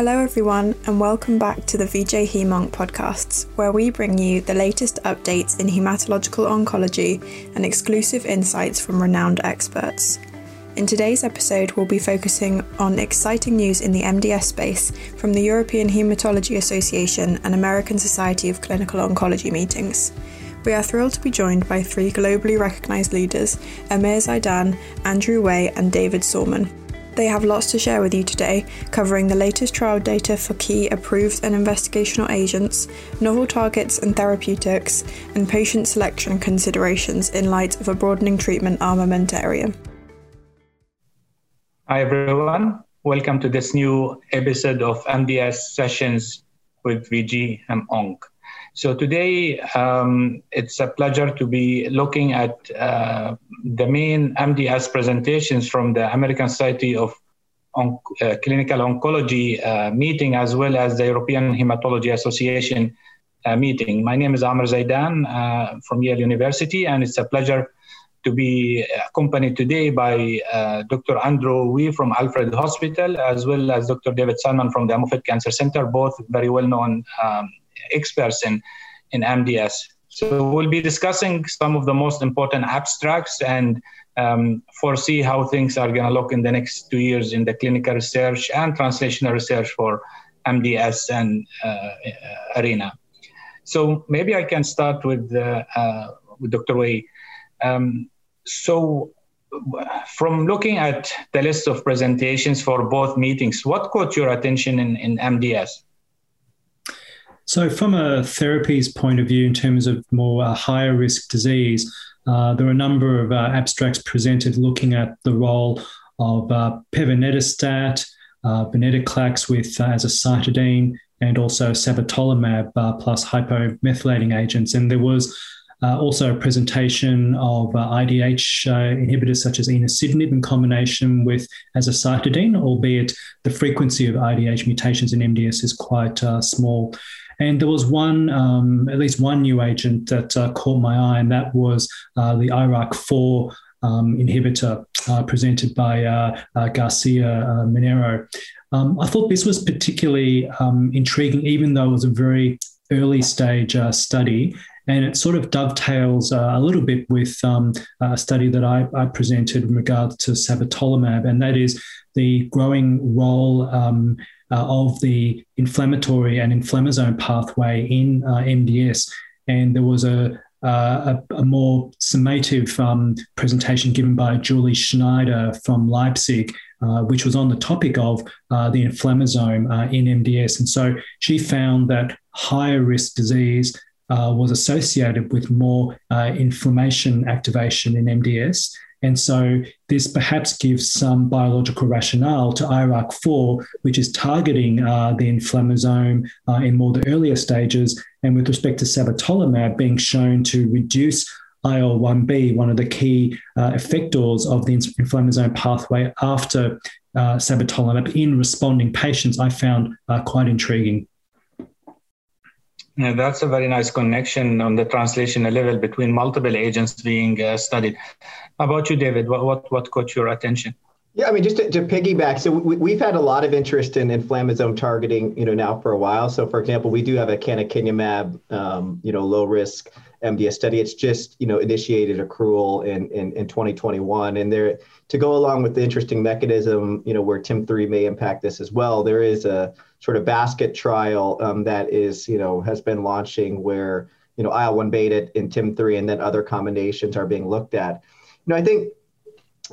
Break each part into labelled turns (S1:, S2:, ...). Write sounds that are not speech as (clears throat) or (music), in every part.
S1: Hello, everyone, and welcome back to the VJ Hemonc podcasts, where we bring you the latest updates in hematological oncology and exclusive insights from renowned experts. In today's episode, we'll be focusing on exciting news in the MDS space from the European Hematology Association and American Society of Clinical Oncology meetings. We are thrilled to be joined by three globally recognized leaders Amir Zeidan, Andrew Wei, and David Sallman. They have lots to share with you today, covering the latest trial data for key approved and investigational agents, novel targets and therapeutics, and patient selection considerations in light of a broadening treatment armamentarium.
S2: Hi, everyone. Welcome to this new episode of MDS Sessions with VJ Hemonc. So today, um, it's a pleasure to be looking at uh, the main MDS presentations from the American Society of On- uh, Clinical Oncology uh, meeting, as well as the European Hematology Association uh, meeting. My name is Amir Zeidan from Yale University, and it's a pleasure to be accompanied today by uh, Dr. Andrew Wei from Alfred Hospital, as well as Dr. David Sallman from the Moffitt Cancer Center, both very well-known um, experts in, in MDS. So we'll be discussing some of the most important abstracts and um, foresee how things are going to look in the next two years in the clinical research and translational research for MDS and uh, arena. So maybe I can start with, uh, uh, with Dr. Wei. Um, so from looking at the list of presentations for both meetings, what caught your attention in, in MDS?
S3: So, from a therapies point of view, in terms of more uh, higher risk disease, uh, there are a number of uh, abstracts presented looking at the role of uh, pevonedistat, uh, venetoclax with uh, azacitidine, and also sabatolimab uh, plus hypomethylating agents. And there was also a presentation of IDH inhibitors such as enasidenib in combination with azacitidine, albeit the frequency of IDH mutations in MDS is quite small. And there was one, um, at least one new agent that uh, caught my eye, and that was uh, the IRAK4 um, inhibitor uh, presented by uh, uh, Garcia uh, Manero. Um, I thought this was particularly um, intriguing, even though it was a very early stage study. And it sort of dovetails a little bit with um, a study that I, I, presented in regards to sabatolimab, and that is the growing role um, uh, of the inflammatory and inflammasome pathway in uh, MDS. And there was a, uh, a, a, more summative um, presentation given by Julie Schneider from Leipzig, uh, which was on the topic of uh, the inflammasome in MDS. And so she found that higher risk disease was associated with more inflammation activation in MDS. And so this perhaps gives some biological rationale to IRAK4, which is targeting uh, the inflammasome uh, in more the earlier stages. And with respect to sabatolimab being shown to reduce IL-1B, one of the key uh, effectors of the inflammasome pathway after uh, sabatolimab in responding patients, I found uh, quite intriguing.
S2: Yeah, that's a very nice connection on the translational level between multiple agents being uh, studied. How about you, David? What, what, what caught your attention?
S4: Yeah, I mean, just to, to piggyback, so we, have had a lot of interest in inflammasome targeting, you know, now for a while. So, for example, we do have a canakinumab, um, you know, low risk MDS study. It's just, you know, initiated accrual in, in, in 2021. And there, to go along with the interesting mechanism, you know, where TIM3 may impact this as well, there is a sort of basket trial um, that is, you know, has been launching where, you know, IL-1 beta and TIM3 and then other combinations are being looked at You know, I think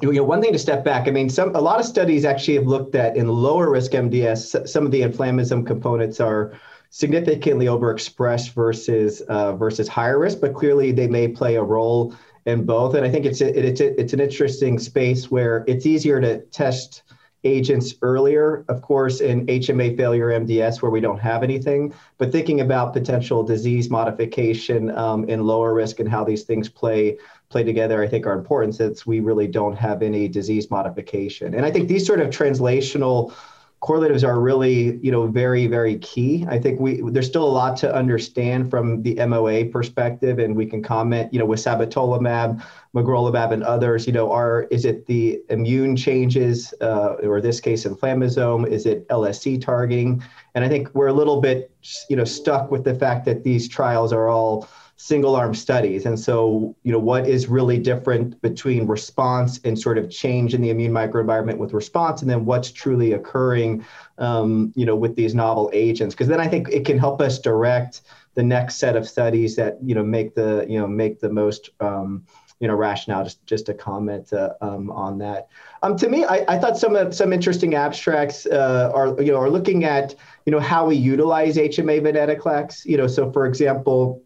S4: you know one thing to step back. I mean, some a lot of studies actually have looked at in lower risk MDS, some of the inflammasome components are significantly overexpressed versus uh, versus higher risk, but clearly they may play a role in both. And I think it's a, it's a, it's an interesting space where it's easier to test agents earlier, of course, in HMA failure MDS where we don't have anything, but thinking about potential disease modification um, in lower risk and how these things play play together, I think are important since we really don't have any disease modification. And I think these sort of translational correlatives are really, you know, very, very key. I think we there's still a lot to understand from the MOA perspective, and we can comment, you know, with sabatolimab, magrolimab, and others. You know, are is it the immune changes, uh, or in this case, inflammasome? Is it LSC targeting? And I think we're a little bit, you know, stuck with the fact that these trials are all single arm studies. And so, you know, what is really different between response and sort of change in the immune microenvironment with response, and then what's truly occurring, um, you know, with these novel agents? Because then I think it can help us direct the next set of studies that you know make the you know make the most um, you know rationale. Just just a comment uh, um, on that. Um, to me, I, I thought some of some interesting abstracts uh, are you know are looking at you know how we utilize HMA venetoclax. You know, so for example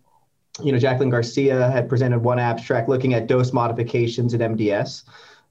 S4: you know, Jacqueline Garcia had presented one abstract looking at dose modifications in MDS.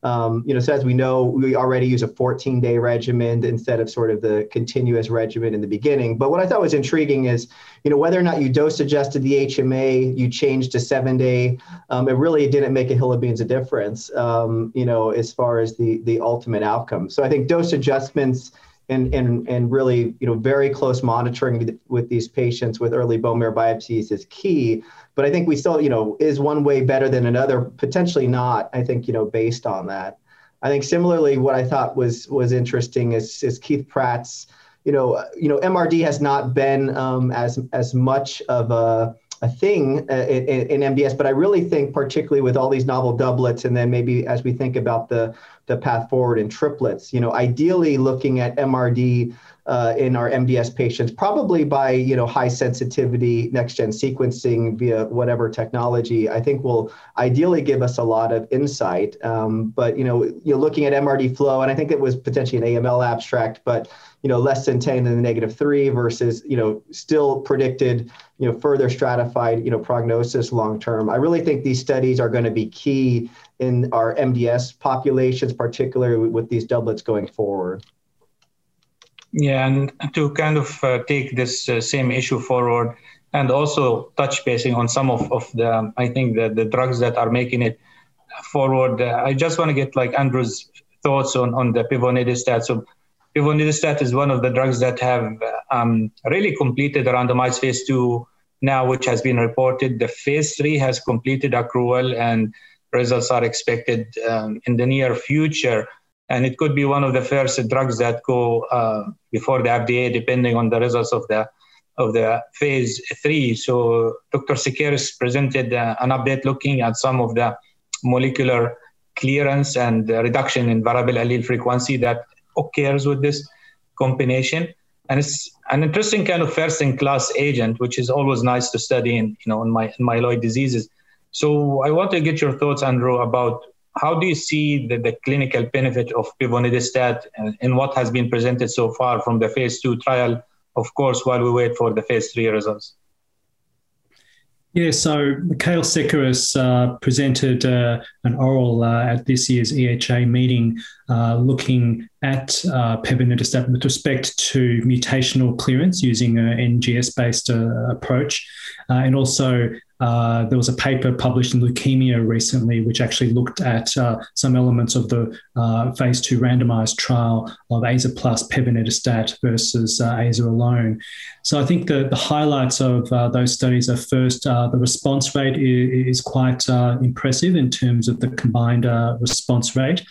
S4: Um, you know, so as we know, we already use a 14-day regimen instead of sort of the continuous regimen in the beginning. But what I thought was intriguing is, you know, whether or not you dose adjusted the HMA, you changed to seven-day, um, it really didn't make a hill of beans a difference, um, you know, as far as the the ultimate outcome. So I think dose adjustments and, and, and really, you know, very close monitoring with these patients with early bone marrow biopsies is key. But I think we still, you know, is one way better than another? Potentially not. I think, you know, based on that. I think similarly, what I thought was was interesting is, is Keith Pratz's, you know, you know, MRD has not been um, as as much of a a thing uh, in, in, MDS, but I really think, particularly with all these novel doublets, and then maybe as we think about the the path forward in triplets, you know, ideally looking at MRD uh, in our MDS patients, probably by you know high sensitivity next gen sequencing via whatever technology, I think will ideally give us a lot of insight. Um, but you know, you're looking at MRD flow, and I think it was potentially an AML abstract, but you know less than 10 in the negative three versus you know still predicted you know further stratified you know prognosis long term i really think these studies are going to be key in our mds populations particularly with these doublets going forward
S2: yeah and to kind of uh, take this uh, same issue forward and also touch basing on some of, of the i think the, the drugs that are making it forward uh, i just want to get like andrew's thoughts on, on the pevonedistat so Pevonedistat is one of the drugs that have um, really completed a randomized phase two now, which has been reported. The phase three has completed accrual and results are expected um, in the near future. And it could be one of the first drugs that go uh, before the FDA, depending on the results of the of the phase three. So Dr. Sekeres presented uh, an update looking at some of the molecular clearance and reduction in variable allele frequency that occurs with this combination. And it's an interesting kind of first-in-class agent, which is always nice to study in, you know, in, my, in myeloid diseases. So I want to get your thoughts, Andrew, about how do you see the, the clinical benefit of pevonedistat and, and what has been presented so far from the phase two trial, of course, while we wait for the phase three results?
S3: Yeah, so Mikkael Sekeres uh, presented uh, an oral uh, at this year's EHA meeting uh, looking at uh, with respect to mutational clearance using an NGS-based uh, approach, and also uh, there was a paper published in Leukemia recently, which actually looked at uh, some elements of the uh, phase two randomized trial of AZA plus pevonedistat versus AZA alone. So I think the, the highlights of those studies are first, the response rate is, is quite impressive in terms of the combined response rate.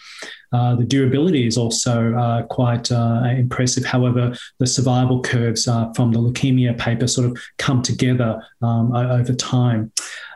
S3: Uh, the durability is also uh, quite uh, impressive. However, the survival curves uh, from the leukemia paper sort of come together um, over time.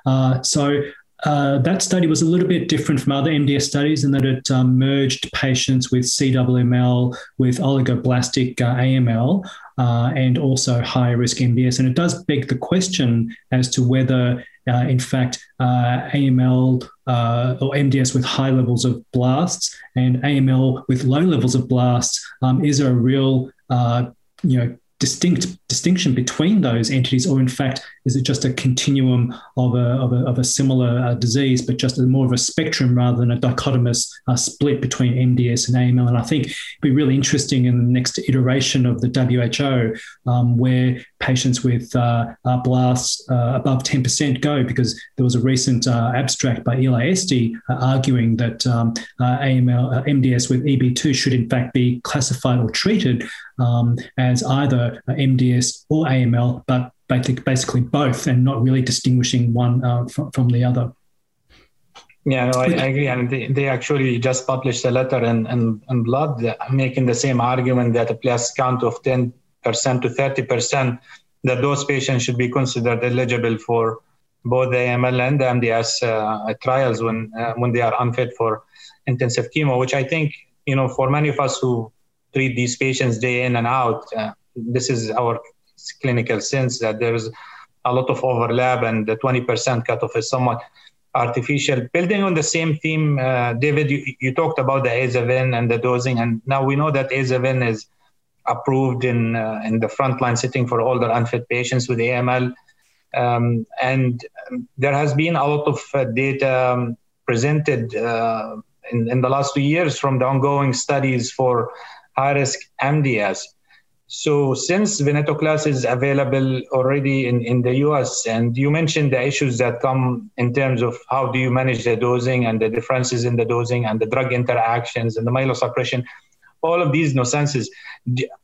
S3: Uh, so uh, that study was a little bit different from other MDS studies in that it um, merged patients with CMML with oligoblastic uh, AML uh, and also higher risk MDS. And it does beg the question as to whether uh, in fact, uh, AML uh, or MDS with high levels of blasts and AML with low levels of blasts um, is there a real, uh, you know, distinct distinction between those entities, or in fact, is it just a continuum of a, of a, of a similar uh, disease, but just more of a spectrum rather than a dichotomous uh, split between MDS and AML? And I think it'd be really interesting in the next iteration of the WHO um, where patients with uh, uh blasts uh, above 10% go, because there was a recent uh, abstract by Eli Estey arguing that um, AML, MDS with EB2 should in fact be classified or treated um, as either MDS or AML, but basically both, and not really distinguishing one uh, from, from the other.
S2: Yeah, no, I, I, agree. And they, they actually just published a letter in, in, in Blood making the same argument that a platelet count of 10% to 30%, that those patients should be considered eligible for both the AML and the MDS uh, trials when, uh, when they are unfit for intensive chemo, which I think, you know, for many of us who treat these patients day in and out. Uh, this is our clinical sense that there's a lot of overlap and the 20% cutoff is somewhat artificial. Building on the same theme, uh, David, you, you, talked about the Aza-Ven and the dosing, and now we know that Aza-Ven is approved in uh, in the frontline setting for older unfit patients with AML. Um, and there has been a lot of uh, data um, presented uh, in, in the last two years from the ongoing studies for high risk MDS. So since venetoclax is available already in, in the US, and you mentioned the issues that come in terms of how do you manage the dosing and the differences in the dosing and the drug interactions and the myelosuppression, all of these nuances.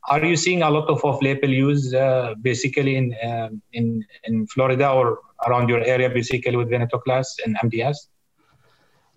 S2: Are you seeing a lot of off-label use uh, basically in, uh, in, in Florida or around your area basically with venetoclax and MDS?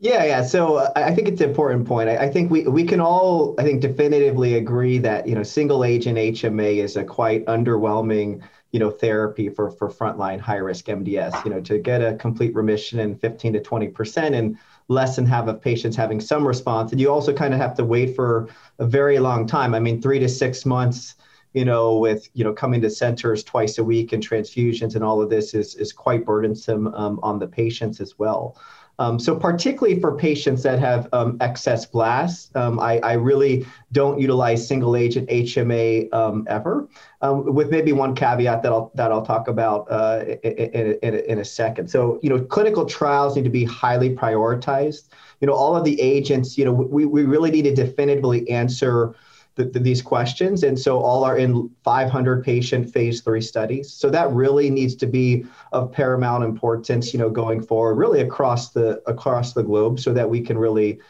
S4: Yeah, yeah. So I think it's an important point. I, I, think we, we can all, I think, definitively agree that you know single agent HMA is a quite underwhelming you know therapy for for frontline high risk MDS. You know, to get a complete remission in 15 to 20 percent and less than half of patients having some response, and you also kind of have to wait for a very long time. I mean, three to six months you know, with you know coming to centers twice a week and transfusions and all of this is is quite burdensome um, on the patients as well. Um, so particularly for patients that have um, excess blasts, um, I, I, really don't utilize single agent HMA um, ever, um, with maybe one caveat that I'll that I'll talk about uh, in, in, in, a second. So you know, clinical trials need to be highly prioritized. You know, all of the agents, you know, we, we really need to definitively answer the, the, these questions. And so all are in 500 patient phase three studies. So that really needs to be of paramount importance, you know, going forward, really across the across the globe, so that we can really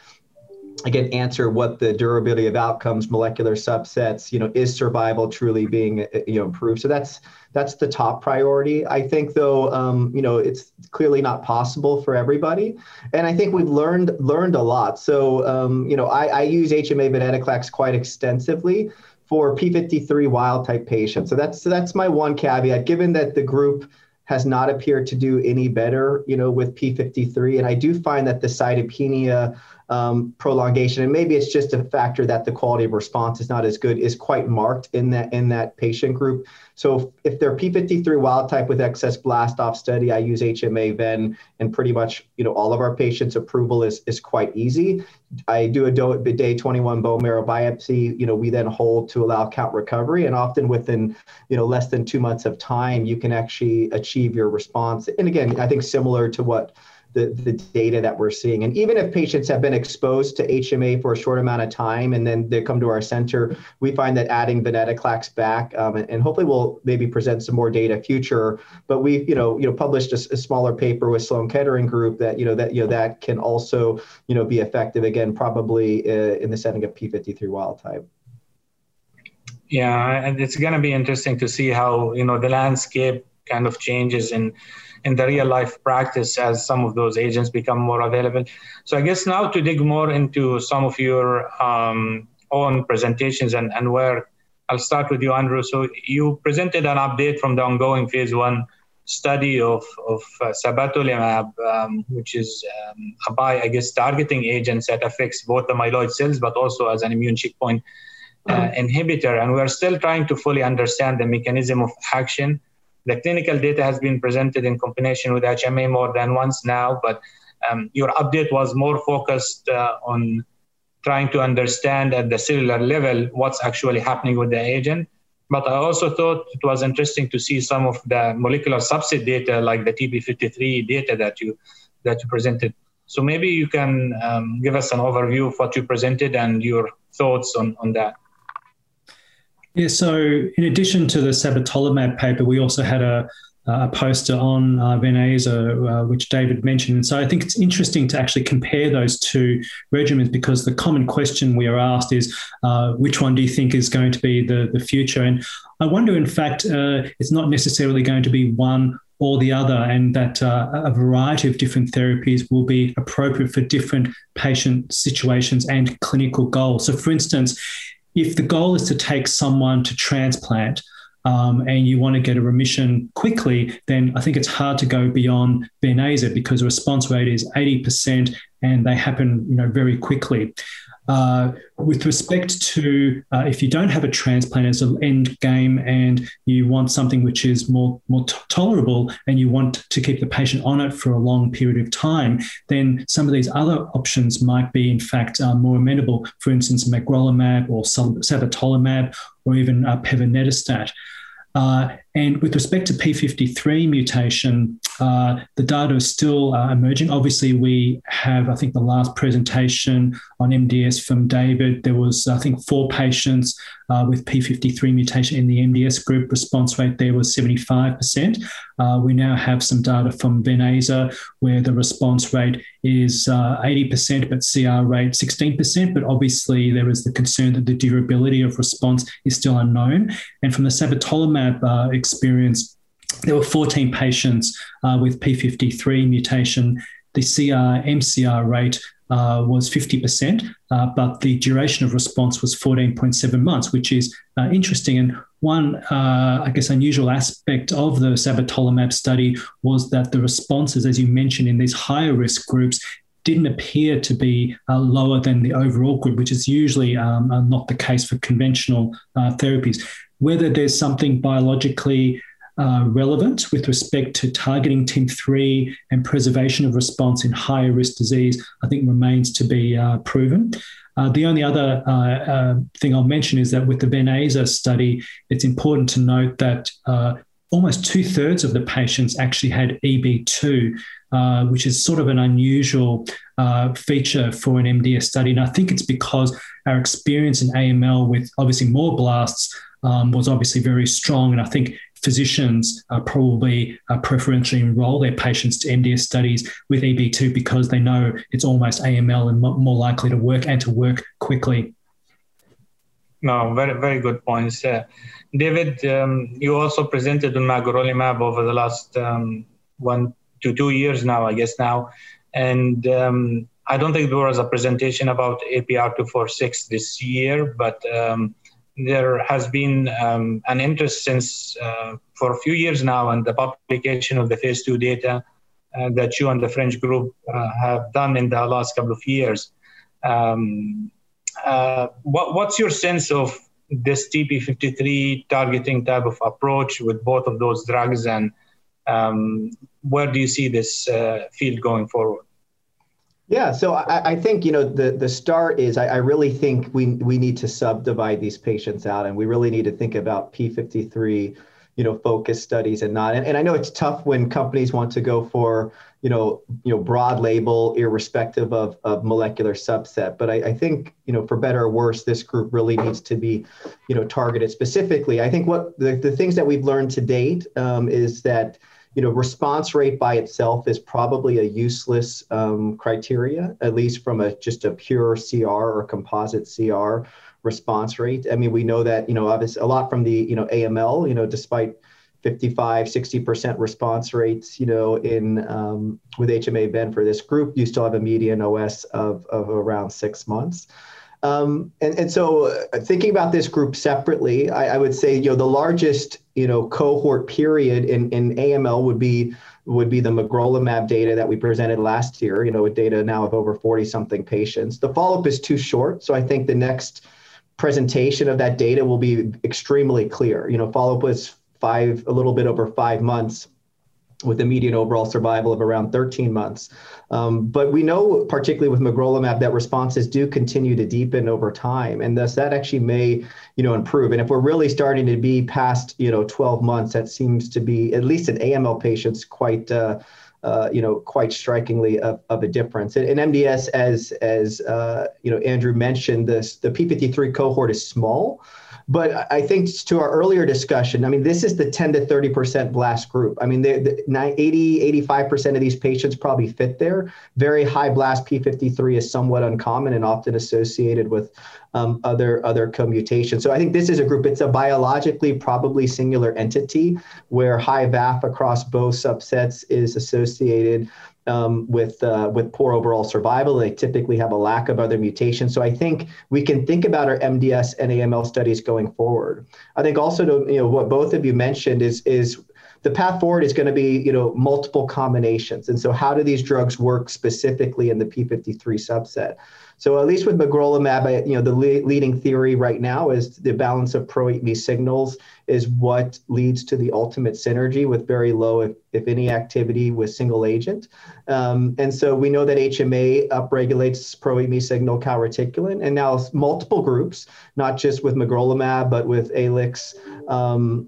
S4: again answer what the durability of outcomes molecular subsets you know is survival truly being uh, you know improved? So that's that's the top priority. I think though um, you know it's clearly not possible for everybody. And i think we've learned learned a lot. So um, you know I, I use hma venetoclax quite extensively for p53 wild type patients. So that's so that's my one caveat. Given that the group has not appeared to do any better, you know, with P53. And I do find that the cytopenia um, prolongation, and maybe it's just a factor that the quality of response is not as good, is quite marked in that in that patient group. So if they're P53 wild type with excess blast off study, I use HMA Ven, and pretty much you know all of our patients' approval is is quite easy. I do a day 21 bone marrow biopsy. You know we then hold to allow count recovery, and often within you know less than two months of time, you can actually achieve your response. And again, I think similar to what the, the data that we're seeing. And even if patients have been exposed to HMA for a short amount of time and then they come to our center, we find that adding venetoclax back, um, and, and, hopefully we'll maybe present some more data future, but we, you know, you know, published a, a, smaller paper with Sloan Kettering group that, you know, that, you know, that can also, you know, be effective again, probably uh, in the setting of P53 wild type.
S2: Yeah, and it's going to be interesting to see how, you know, the landscape kind of changes in in the real life practice as some of those agents become more available. So I guess now to dig more into some of your um, own presentations and, and where I'll start with you, Andrew. So you presented an update from the ongoing phase one study of, of uh, sabatolimab, um, which is um, a bi, I guess, targeting agent that affects both the myeloid cells, but also as an immune checkpoint uh, mm-hmm. inhibitor. And we're still trying to fully understand the mechanism of action the clinical data has been presented in combination with HMA more than once now, but um, your update was more focused uh, on trying to understand at the cellular level what's actually happening with the agent. But I also thought it was interesting to see some of the molecular subset data, like the TP53 data that you that you presented. So maybe you can um, give us an overview of what you presented and your thoughts on, on that.
S3: Yeah, so in addition to the sabatolimab paper, we also had a, a poster on uh, uh, which David mentioned. And so I think it's interesting to actually compare those two regimens because the common question we are asked is uh, which one do you think is going to be the, the future? And I wonder, in fact, uh, it's not necessarily going to be one or the other, and that uh, a variety of different therapies will be appropriate for different patient situations and clinical goals. So, for instance, if the goal is to take someone to transplant, um, and you want to get a remission quickly, then I think it's hard to go beyond Venaza because the response rate is 80% and they happen you know, very quickly. Uh, with respect to uh, if you don't have a transplant as an end game and you want something which is more more t- tolerable and you want to keep the patient on it for a long period of time, then some of these other options might be in fact uh, more amenable. For instance, magrolimab or sabatolimab or even uh. Uh, and with respect to P53 mutation, uh, the data is still uh, emerging. Obviously, we have, I think, the last presentation on MDS from David. There was, I think, four patients uh, with P53 mutation in the MDS group. Response rate there was 75%. Uh, we now have some data from Venaza where the response rate is 80%, uh, but CR rate 16%. But obviously, there is the concern that the durability of response is still unknown. And from the sabatolimab experience, there were 14 patients uh, with P53 mutation. The CR MCR rate uh, was 50%, uh, but the duration of response was 14.7 months, which is uh, interesting. And one, uh, I guess, unusual aspect of the sabatolimab study was that the responses, as you mentioned, in these higher risk groups didn't appear to be uh, lower than the overall group, which is usually um, uh, not the case for conventional therapies. Whether there's something biologically uh, relevant with respect to targeting TIM3 and preservation of response in higher risk disease, I think remains to be uh, proven. Uh, the only other uh, uh, thing I'll mention is that with the Venaza study, it's important to note that uh, almost two thirds of the patients actually had EB2, uh, which is sort of an unusual uh, feature for an MDS study. And I think it's because our experience in AML with obviously more blasts um, was obviously very strong. And I think physicians probably uh, preferentially enroll their patients to MDS studies with EB2 because they know it's almost AML and more likely to work and to work quickly.
S2: No, very, very good points. Uh, David, um, you also presented on magrolimab over the last um, one to two years now, I guess now. And um, I don't think there was a presentation about APR246 this year, but um, there has been um, an interest since uh, for a few years now in the publication of the phase two data uh, that you and the French group uh, have done in the last couple of years. Um, uh, what, what's your sense of this TP53 targeting type of approach with both of those drugs, and um, where do you see this uh, field going forward?
S4: Yeah, so I, I, think you know the the start is I, I, really think we we need to subdivide these patients out, and we really need to think about P53, you know, focus studies and not. And, and I know it's tough when companies want to go for you know you know broad label, irrespective of of molecular subset. But I, I think you know for better or worse, this group really needs to be you know targeted specifically. I think what the the things that we've learned to date um, is that you know, response rate by itself is probably a useless um, criteria, at least from a just a pure CR or composite CR response rate. I mean, we know that, you know, obviously a lot from the, you know, AML, you know, despite 55, 60% response rates, you know, in um, with HMA-Ven for this group, you still have a median OS of, of around six months. Um, and, and so uh, thinking about this group separately, I, I, would say, you know, the largest, you know, cohort period in, in AML would be would be the magrolimab data that we presented last year, you know, with data now of over 40 something patients. The follow-up is too short. So I think the next presentation of that data will be extremely clear. You know, follow-up was five, a little bit over five months. With a median overall survival of around 13 months. Um, but we know, particularly with magrolimab, that responses do continue to deepen over time, and thus that actually may, you know, improve. And if we're really starting to be past, you know, 12 months, that seems to be at least in AML patients quite. Uh, uh, you know, quite strikingly of, of a difference. In, in MDS, as as uh, you know, Andrew mentioned, this the P53 cohort is small, but I think to our earlier discussion, I mean, this is the 10 to 30% blast group. I mean, the, the 80, 85% of these patients probably fit there. Very high blast P53 is somewhat uncommon and often associated with um, other other co-mutations. So I think this is a group. It's a biologically probably singular entity where high VAF across both subsets is associated um, with uh, with poor overall survival. They typically have a lack of other mutations. So I think we can think about our MDS and AML studies going forward. I think also to you know what both of you mentioned is is the path forward is going to be you know multiple combinations. And so how do these drugs work specifically in the P53 subset? So at least with magrolimab, you know, the le- leading theory right now is the balance of pro-eat signals is what leads to the ultimate synergy with very low, if, if any, activity with single agent. Um, and so we know that HMA upregulates pro-eat signal calreticulin, and now multiple groups, not just with magrolimab, but with ALIX, um,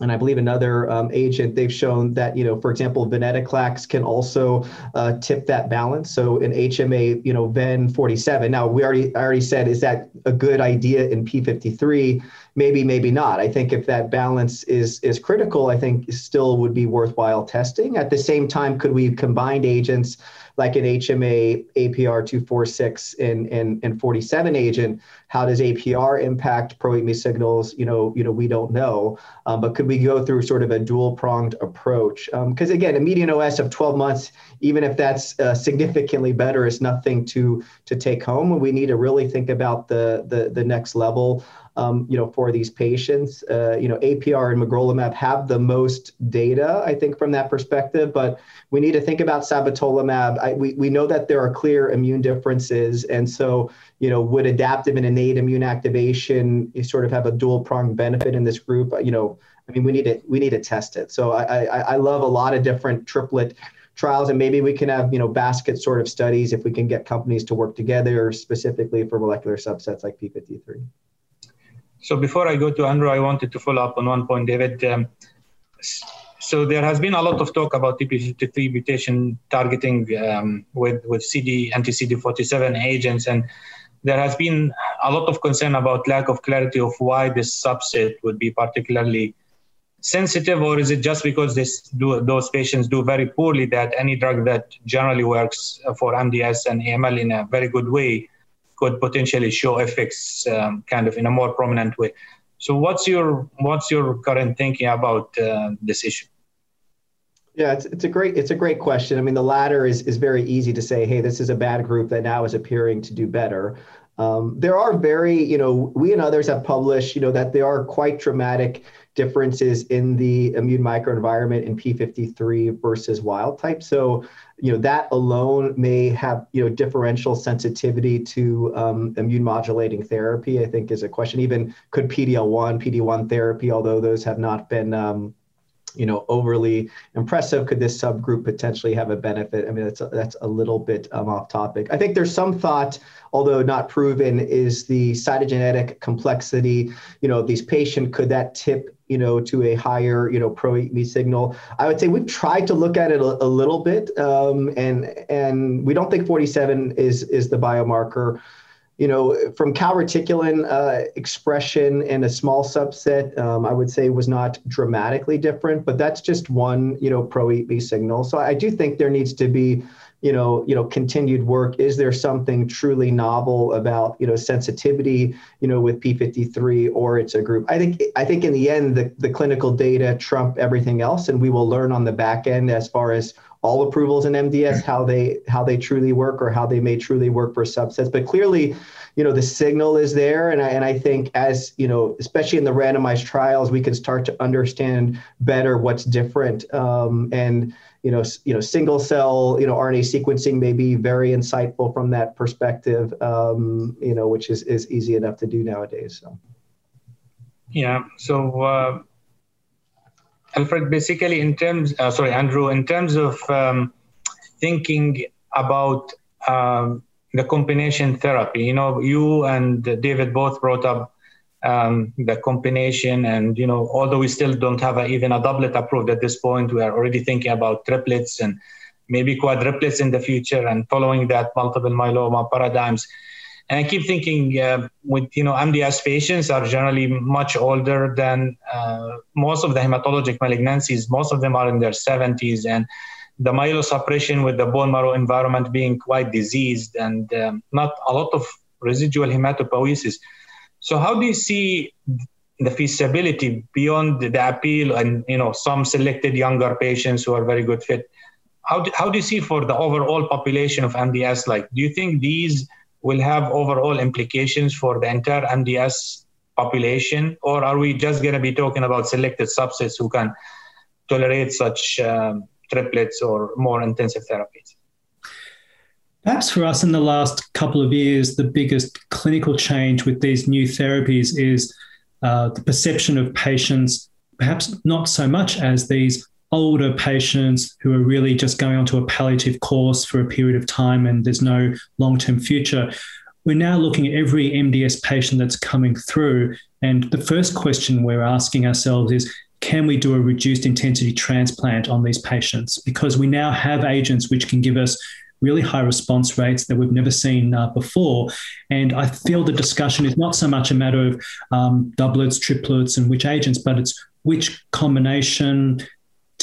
S4: and I believe another um, agent, they've shown that, you know, for example, venetoclax can also uh, tip that balance. So in HMA, you know, VEN 47. Now we already I already said, is that a good idea in P53? Maybe, maybe not. I think if that balance is is critical, I think still would be worthwhile testing. At the same time, could we combine agents? Like an HMA APR 246 and, and, and 47 agent, how does APR impact pro-eat signals? You know, you know, we don't know. Um, but could we go through sort of a dual-pronged approach? Because um, again, a median OS of 12 months, even if that's uh, significantly better, is nothing to to take home. We need to really think about the the, the next level um, you know, for these patients. Uh, you know, APR and magrolimab have the most data, I think, from that perspective. But we need to think about sabatolimab. I, we we know that there are clear immune differences, and so you know, would adaptive and innate immune activation sort of have a dual pronged benefit in this group? You know, I mean, we need to we need to test it. So I I, I love a lot of different triplet trials and maybe we can have you know basket sort of studies if we can get companies to work together specifically for molecular subsets like p53
S2: so before I go to Andrew, I wanted to follow up on one point, David. Um, so there has been a lot of talk about TP53 mutation targeting um, with with CD anti-CD47 agents, and there has been a lot of concern about lack of clarity of why this subset would be particularly sensitive, or is it just because this do, those patients do very poorly that any drug that generally works for MDS and AML in a very good way could potentially show effects um, kind of in a more prominent way. So what's your what's your current thinking about uh, this issue?
S4: Yeah, it's, it's a great it's a great question. I mean, the latter is is very easy to say, hey, this is a bad group that now is appearing to do better. Um, there are very, you know, we and others have published, you know, that there are quite dramatic differences in the immune microenvironment in P53 versus wild type. So, you know, that alone may have, you know, differential sensitivity to um, immune modulating therapy, I think is a question. Even could PD-L1, PD-1 therapy, although those have not been, um, you know, overly impressive. Could this subgroup potentially have a benefit? I mean, that's a, that's a little bit um, off topic. I think there's some thought, although not proven, is the cytogenetic complexity. You know, these patient could that tip you know, to a higher, you know, pro-eat signal. I would say we've tried to look at it a, a little bit, um, and and we don't think 47 is is the biomarker. You know, from calreticulin uh, expression in a small subset, um, I would say was not dramatically different, but that's just one, you know, pro-eat signal. So I do think there needs to be you know, you know, continued work? Is there something truly novel about, you know, sensitivity, you know, with P53 or it's a group? I think I think in the end, the, the clinical data trump everything else, and we will learn on the back end as far as all approvals in MDS how they how they truly work or how they may truly work for subsets. But clearly, you know, the signal is there, and I and I think as you know, especially in the randomized trials, we can start to understand better what's different um, and you know, you know, single cell, you know, RNA sequencing may be very insightful from that perspective, um, you know, which is, is easy enough to do nowadays. So.
S2: Yeah. So, uh, Alfred, basically, in terms, uh, sorry, Andrew, in terms of um, thinking about um, the combination therapy, you know, you and David both brought up um, the combination, and you know, although we still don't have a, even a doublet approved at this point, we are already thinking about triplets and maybe quadruplets in the future, and following that, multiple myeloma paradigms. And I keep thinking uh, with, you know, MDS patients are generally much older than uh, most of the hematologic malignancies. Most of them are in their 70s and the myelosuppression with the bone marrow environment being quite diseased and um, not a lot of residual hematopoiesis. So how do you see the feasibility beyond the appeal and you know some selected younger patients who are very good fit? How do, how do you see for the overall population of MDS? Like, do you think these will have overall implications for the entire MDS population, or are we just going to be talking about selected subsets who can tolerate such um, triplets or more intensive therapies?
S3: Perhaps for us in the last couple of years, the biggest clinical change with these new therapies is uh, the perception of patients, perhaps not so much as these older patients who are really just going onto a palliative course for a period of time and there's no long term future. We're now looking at every MDS patient that's coming through. And the first question we're asking ourselves is can we do a reduced intensity transplant on these patients? Because we now have agents which can give us really high response rates that we've never seen uh, before. And I feel the discussion is not so much a matter of um, doublets, triplets, and which agents, but it's which combination,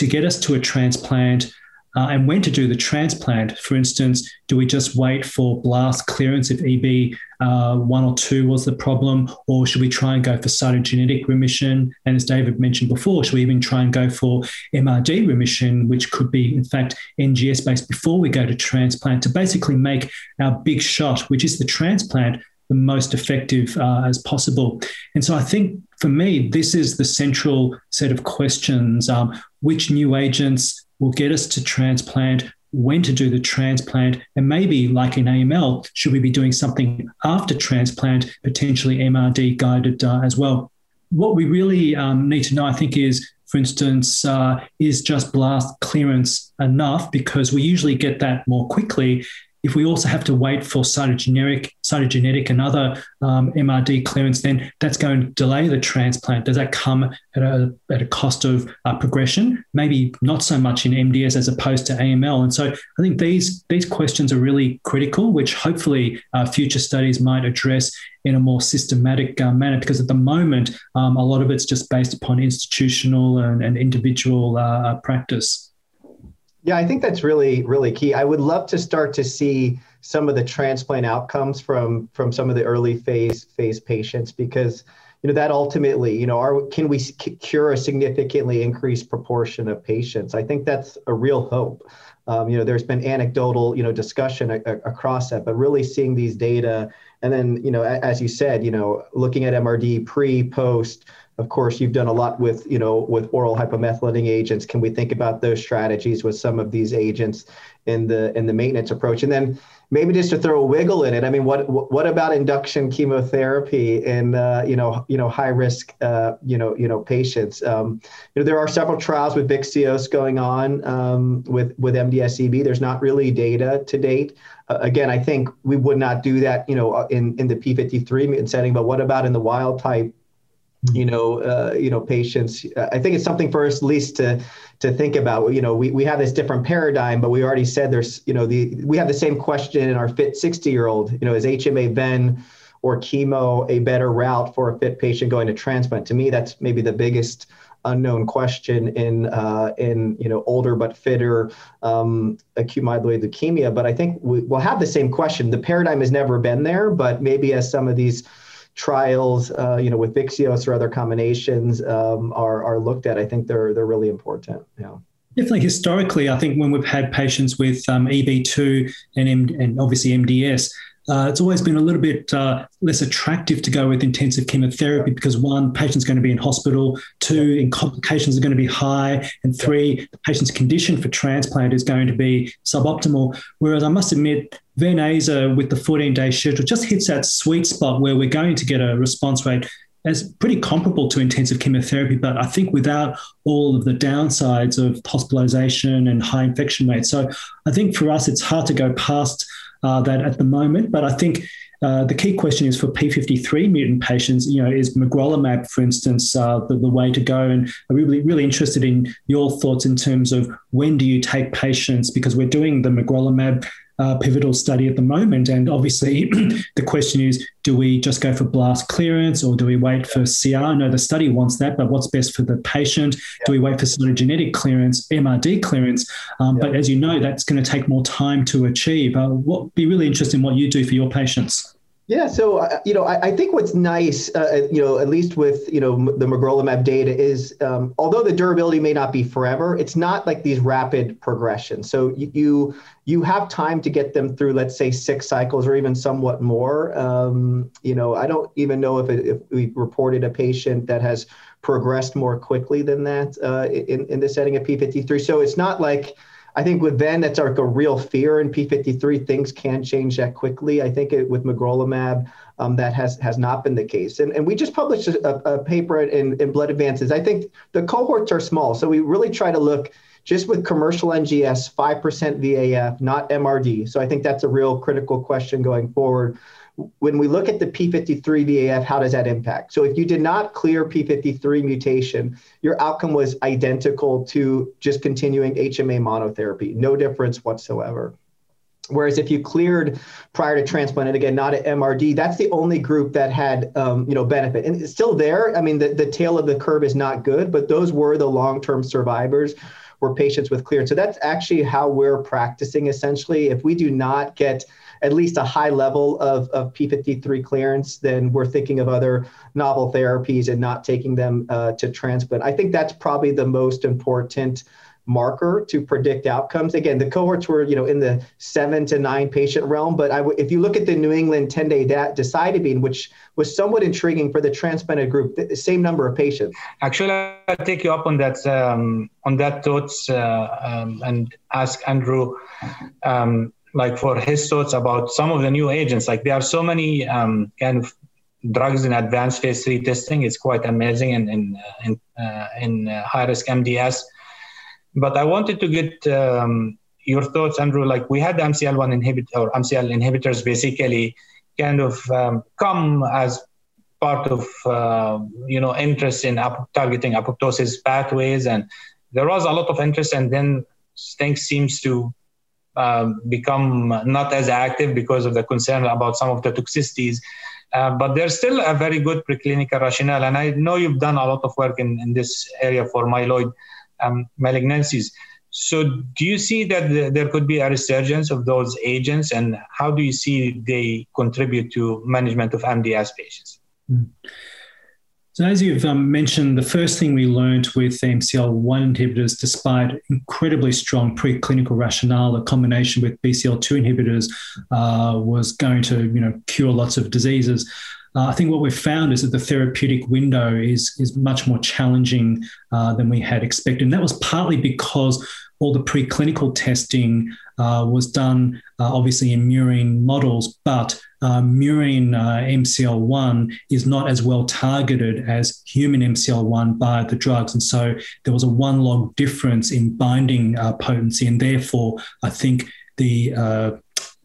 S3: to get us to a transplant uh, and when to do the transplant. For instance, do we just wait for blast clearance if EB uh, one or two was the problem, or should we try and go for cytogenetic remission? And as David mentioned before, should we even try and go for MRD remission, which could be, in fact, NGS based before we go to transplant to basically make our big shot, which is the transplant, the most effective uh, as possible. And so I think for me, this is the central set of questions. Um, which new agents will get us to transplant, when to do the transplant, and maybe, like in AML, should we be doing something after transplant, potentially MRD guided uh, as well? What we really um, need to know, I think, is for instance, uh, is just blast clearance enough? Because we usually get that more quickly if we also have to wait for cytogenetic and other um, MRD clearance, then that's going to delay the transplant. Does that come at a, at a cost of uh, progression? Maybe not so much in MDS as opposed to AML. And so I think these, these questions are really critical, which hopefully uh, future studies might address in a more systematic uh, manner, because at the moment, um, a lot of it's just based upon institutional and, and individual uh, practice.
S4: Yeah, I think that's really really key. I would love to start to see some of the transplant outcomes from from some of the early phase phase patients because you know that ultimately you know are can we cure a significantly increased proportion of patients? I think that's a real hope. Um, you know, there's been anecdotal you know discussion a, a, across that, but really seeing these data and then you know as you said, you know, looking at MRD pre post of course, you've done a lot with, you know, with oral hypomethylating agents. Can we think about those strategies with some of these agents in the in the maintenance approach? And then maybe just to throw a wiggle in it. I mean, what what about induction chemotherapy in uh, you know you know high risk uh, you know you know patients? Um, you know, there are several trials with Vyxeos going on um, with with MDS-EB. There's not really data to date. Uh, again, I think we would not do that, you know, in in the P53 mutant setting. But what about in the wild type? You know, uh, you know, patients. I think it's something for us at least to to think about. You know, we, we have this different paradigm, but we already said there's, you know, the we have the same question in our fit 60 year old. You know, is HMA ven or chemo a better route for a fit patient going to transplant? To me, that's maybe the biggest unknown question in uh, in you know older but fitter um, acute myeloid leukemia. But I think we, will have the same question. The paradigm has never been there, but maybe as some of these trials, uh, you know, with Vyxeos or other combinations um, are, are looked at, I think they're, they're really important. Yeah.
S3: Definitely, historically, I think when we've had patients with um, EB2 and, M- and obviously MDS, uh, it's always been a little bit uh, less attractive to go with intensive chemotherapy because one, patient's going to be in hospital, two, complications are going to be high, and three, the patient's condition for transplant is going to be suboptimal. Whereas I must admit, Ven/Aza with the 14 day schedule just hits that sweet spot where we're going to get a response rate as pretty comparable to intensive chemotherapy, but I think without all of the downsides of hospitalization and high infection rates. So I think for us, it's hard to go past uh, that at the moment. But I think uh, the key question is for P53 mutant patients, you know, is magrolimab, for instance, uh, the, the, way to go? And I'm really, really interested in your thoughts in terms of when do you take patients, because we're doing the magrolimab uh, pivotal study at the moment. And obviously, (clears throat) the question is do we just go for blast clearance or do we wait for CR? No, the study wants that, but what's best for the patient? Yeah. Do we wait for cytogenetic clearance, MRD clearance? Um, yeah. But as you know, that's going to take more time to achieve. Uh, what be really interesting in what you do for your patients?
S4: Yeah, so uh, you know, I, I, think what's nice, uh, uh you know, at least with you know the magrolimab data is, um, although the durability may not be forever, it's not like these rapid progressions. So you you have time to get them through, let's say, six cycles or even somewhat more. Um, you know, I don't even know if, it, if we reported a patient that has progressed more quickly than that uh, in in the setting of P53. So it's not like I think with then that's like a real fear in P53. Things can change that quickly. I think it, with magrolimab, um, that has has not been the case. And, and we just published a, a paper in, in Blood Advances. I think the cohorts are small, so we really try to look just with commercial NGS, 5% VAF, not MRD. So I think that's a real critical question going forward when we look at the P53 VAF, how does that impact? So if you did not clear P53 mutation, your outcome was identical to just continuing HMA monotherapy, no difference whatsoever. Whereas if you cleared prior to transplant, and again, not at MRD, that's the only group that had um, you know benefit, and it's still there. I mean, the, the tail of the curve is not good, but those were the long-term survivors, were patients with clearance. So that's actually how we're practicing essentially. If we do not get at least a high level of, of P53 clearance, then we're thinking of other novel therapies and not taking them uh, to transplant. I think that's probably the most important marker to predict outcomes. Again, the cohorts were, you know, in the seven to nine patient realm, but if you look at the New England 10-day da- decitabine, which was somewhat intriguing for the transplanted group, the same number of patients.
S2: Actually, I'll take you up on that um, on that thoughts uh, um, and ask Andrew. Um, like for his thoughts about some of the new agents. Like there are so many um, kind of drugs in advanced phase three testing. It's quite amazing in in uh, in, uh, in uh, high risk MDS. But I wanted to get um, your thoughts, Andrew. Like we had the MCL1 inhibitor or MCL inhibitors basically kind of um, come as part of uh, you know interest in ap- targeting apoptosis pathways, and there was a lot of interest, and then things seems to become not as active because of the concern about some of the toxicities. Uh, but there's still a very good preclinical rationale. And I know you've done a lot of work in, in this area for myeloid um, malignancies. So, do you see that there could be a resurgence of those agents, and how do you see they contribute to management of MDS patients? Mm.
S3: So, as you've um, mentioned, the first thing we learned with MCL1 inhibitors, despite incredibly strong preclinical rationale, a combination with BCL2 inhibitors uh, was going to, you know, cure lots of diseases. Uh, I think what we've found is that the therapeutic window is is much more challenging uh, than we had expected, and that was partly because all the preclinical testing uh, was done uh, obviously in murine models, but uh, murine uh, MCL1 is not as well targeted as human MCL1 by the drugs. And so there was a one log difference in binding uh, potency. And therefore, I think the uh,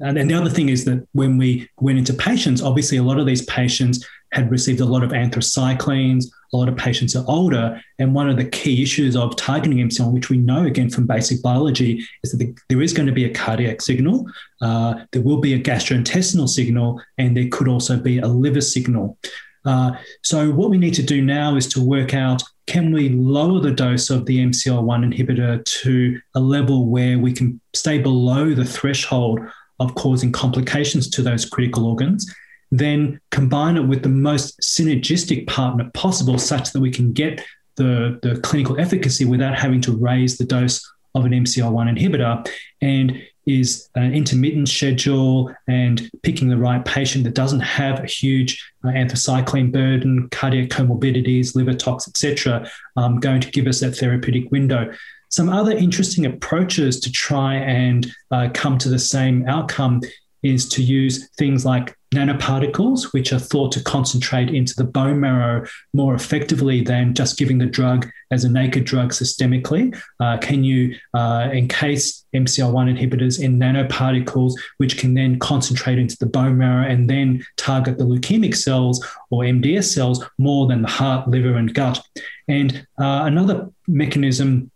S3: and, and the other thing is that when we went into patients, obviously a lot of these patients had received a lot of anthracyclines, a lot of patients are older. And one of the key issues of targeting MCL, which we know again from basic biology, is that the, there is going to be a cardiac signal, uh, there will be a gastrointestinal signal, and there could also be a liver signal. Uh, so, what we need to do now is to work out can we lower the dose of the MCL1 inhibitor to a level where we can stay below the threshold of causing complications to those critical organs then combine it with the most synergistic partner possible such that we can get the, the clinical efficacy without having to raise the dose of an MCL1 inhibitor and is an intermittent schedule and picking the right patient that doesn't have a huge uh, anthracycline burden, cardiac comorbidities, liver tox, etc., um, going to give us that therapeutic window. Some other interesting approaches to try and uh, come to the same outcome is to use things like nanoparticles, which are thought to concentrate into the bone marrow more effectively than just giving the drug as a naked drug systemically? Uh, can you uh, encase MCL1 inhibitors in nanoparticles, which can then concentrate into the bone marrow and then target the leukemic cells or MDS cells more than the heart, liver, and gut? And uh, another mechanism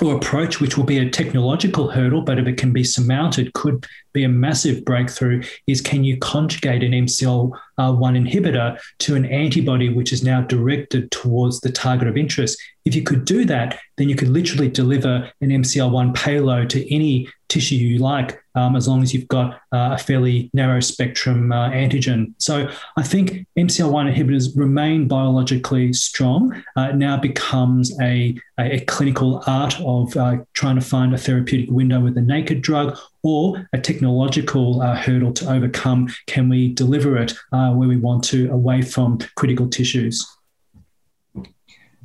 S3: or approach, which will be a technological hurdle, but if it can be surmounted, could be a massive breakthrough, is can you conjugate an MCL1 inhibitor to an antibody which is now directed towards the target of interest? If you could do that, then you could literally deliver an MCL1 payload to any tissue you like, um, as long as you've got uh, a fairly narrow spectrum uh, antigen. So I think MCL1 inhibitors remain biologically strong. Uh, it now becomes a, a, clinical art of uh, trying to find a therapeutic window with a naked drug or a technological uh, hurdle to overcome. Can we deliver it uh, where we want to away from critical tissues?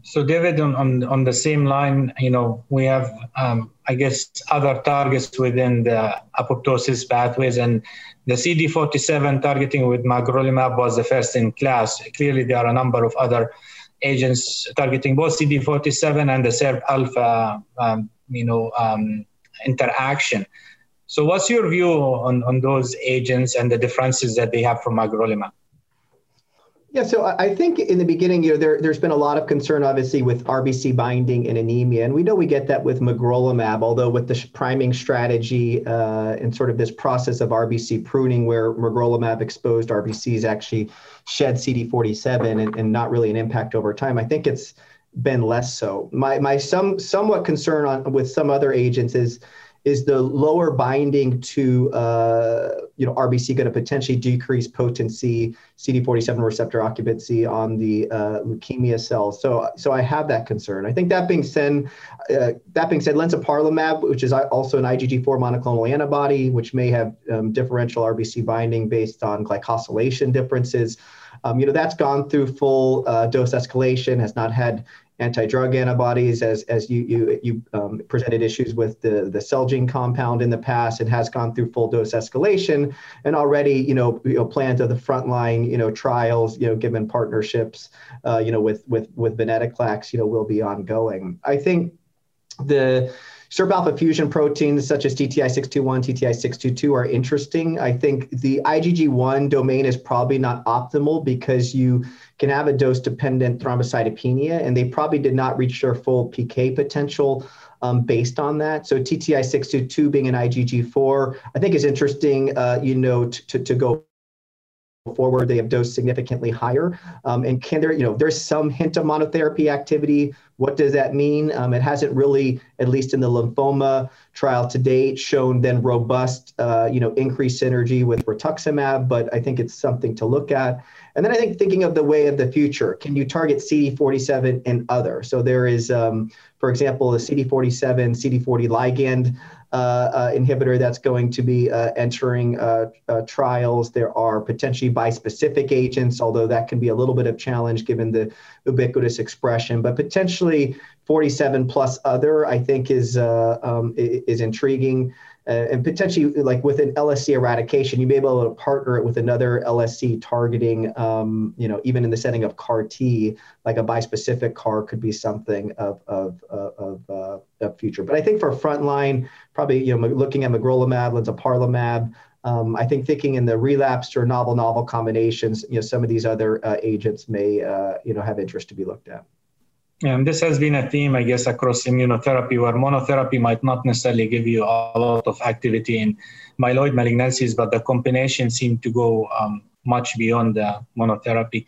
S2: So, David, on, on, on the same line, you know, we have, um, I guess, other targets within the apoptosis pathways, and the CD47 targeting with magrolimab was the first in class. Clearly, there are a number of other agents targeting both CD47 and the SIRP alpha, um, you know, um, interaction. So, what's your view on, on those agents and the differences that they have from magrolimab?
S4: Yeah, so I think in the beginning, you know, there, there's been a lot of concern, obviously, with RBC binding and anemia, and we know we get that with magrolimab. Although with the priming strategy uh, and sort of this process of RBC pruning, where magrolimab exposed RBCs actually shed CD47 and, and not really an impact over time, I think it's been less so. My my some somewhat concern on with some other agents is is the lower binding to uh, you know RBC going to potentially decrease potency, CD47 receptor occupancy on the uh, leukemia cells? So, so I have that concern. I think that being said, uh, that being said, lemzoparlimab, which is also an IgG4 monoclonal antibody, which may have um, differential RBC binding based on glycosylation differences. Um, you know that's gone through full uh, dose escalation, has not had anti-drug antibodies, as as you you you um, presented issues with the the Celgene compound in the past. It has gone through full dose escalation, and already you know you know plans of the frontline you know trials you know given partnerships uh, you know with with with venetoclax you know will be ongoing. I think the SIRP alpha fusion proteins such as TTI621, TTI622 are interesting. I think the IgG1 domain is probably not optimal because you can have a dose dependent thrombocytopenia, and they probably did not reach their full PK potential. Um, based on that. So TTI622 being an IgG4, I think is interesting, uh, you know, to, to go forward. They have dosed significantly higher. Um, and can there, you know, there's some hint of monotherapy activity. What does that mean? Um, it hasn't really, at least in the lymphoma trial to date, shown then robust, uh, you know, increased synergy with rituximab, but I think it's something to look at. And then I think thinking of the way of the future, can you target CD47 and other? So there is, um, for example, a CD47, CD40 ligand inhibitor that's going to be uh, entering uh, uh, trials. There are potentially bispecific agents, although that can be a little bit of challenge given the ubiquitous expression. But potentially 47 plus other, I think, is uh, um, is intriguing uh, and potentially like with an LSC eradication, you may be able to partner it with another LSC targeting, um, you know, even in the setting of CAR T, like a bispecific CAR could be something of, of, of, uh, of future. But I think for frontline, probably, you know, looking at magrolimab, lemzoparlimab, um, I think thinking in the relapsed or novel, novel combinations, you know, some of these other uh, agents may, uh, you know, have interest to be looked at.
S2: And this has been a theme, I guess, across immunotherapy, where monotherapy might not necessarily give you a lot of activity in myeloid malignancies, but the combination seemed to go um, much beyond the monotherapy.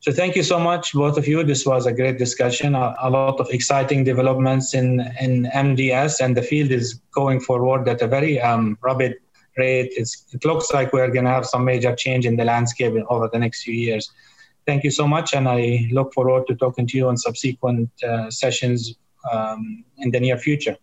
S2: So thank you so much, both of you. This was a great discussion. A, a lot of exciting developments in, in MDS, and the field is going forward at a very um, rapid rate. It's, it looks like we're going to have some major change in the landscape over the next few years. Thank you so much, and I look forward to talking to you on subsequent uh, sessions um, in the near future.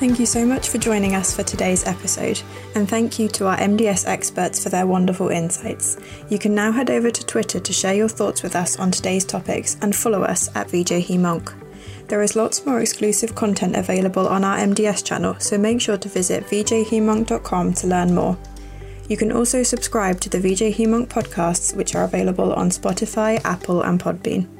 S1: Thank you so much for joining us for today's episode, and thank you to our MDS experts for their wonderful insights. You can now head over to Twitter to share your thoughts with us on today's topics and follow us at VJHemonc. There is lots more exclusive content available on our MDS channel, so make sure to visit vjhemonc.com to learn more. You can also subscribe to the VJ Hemonc podcasts, which are available on Spotify, Apple, and Podbean.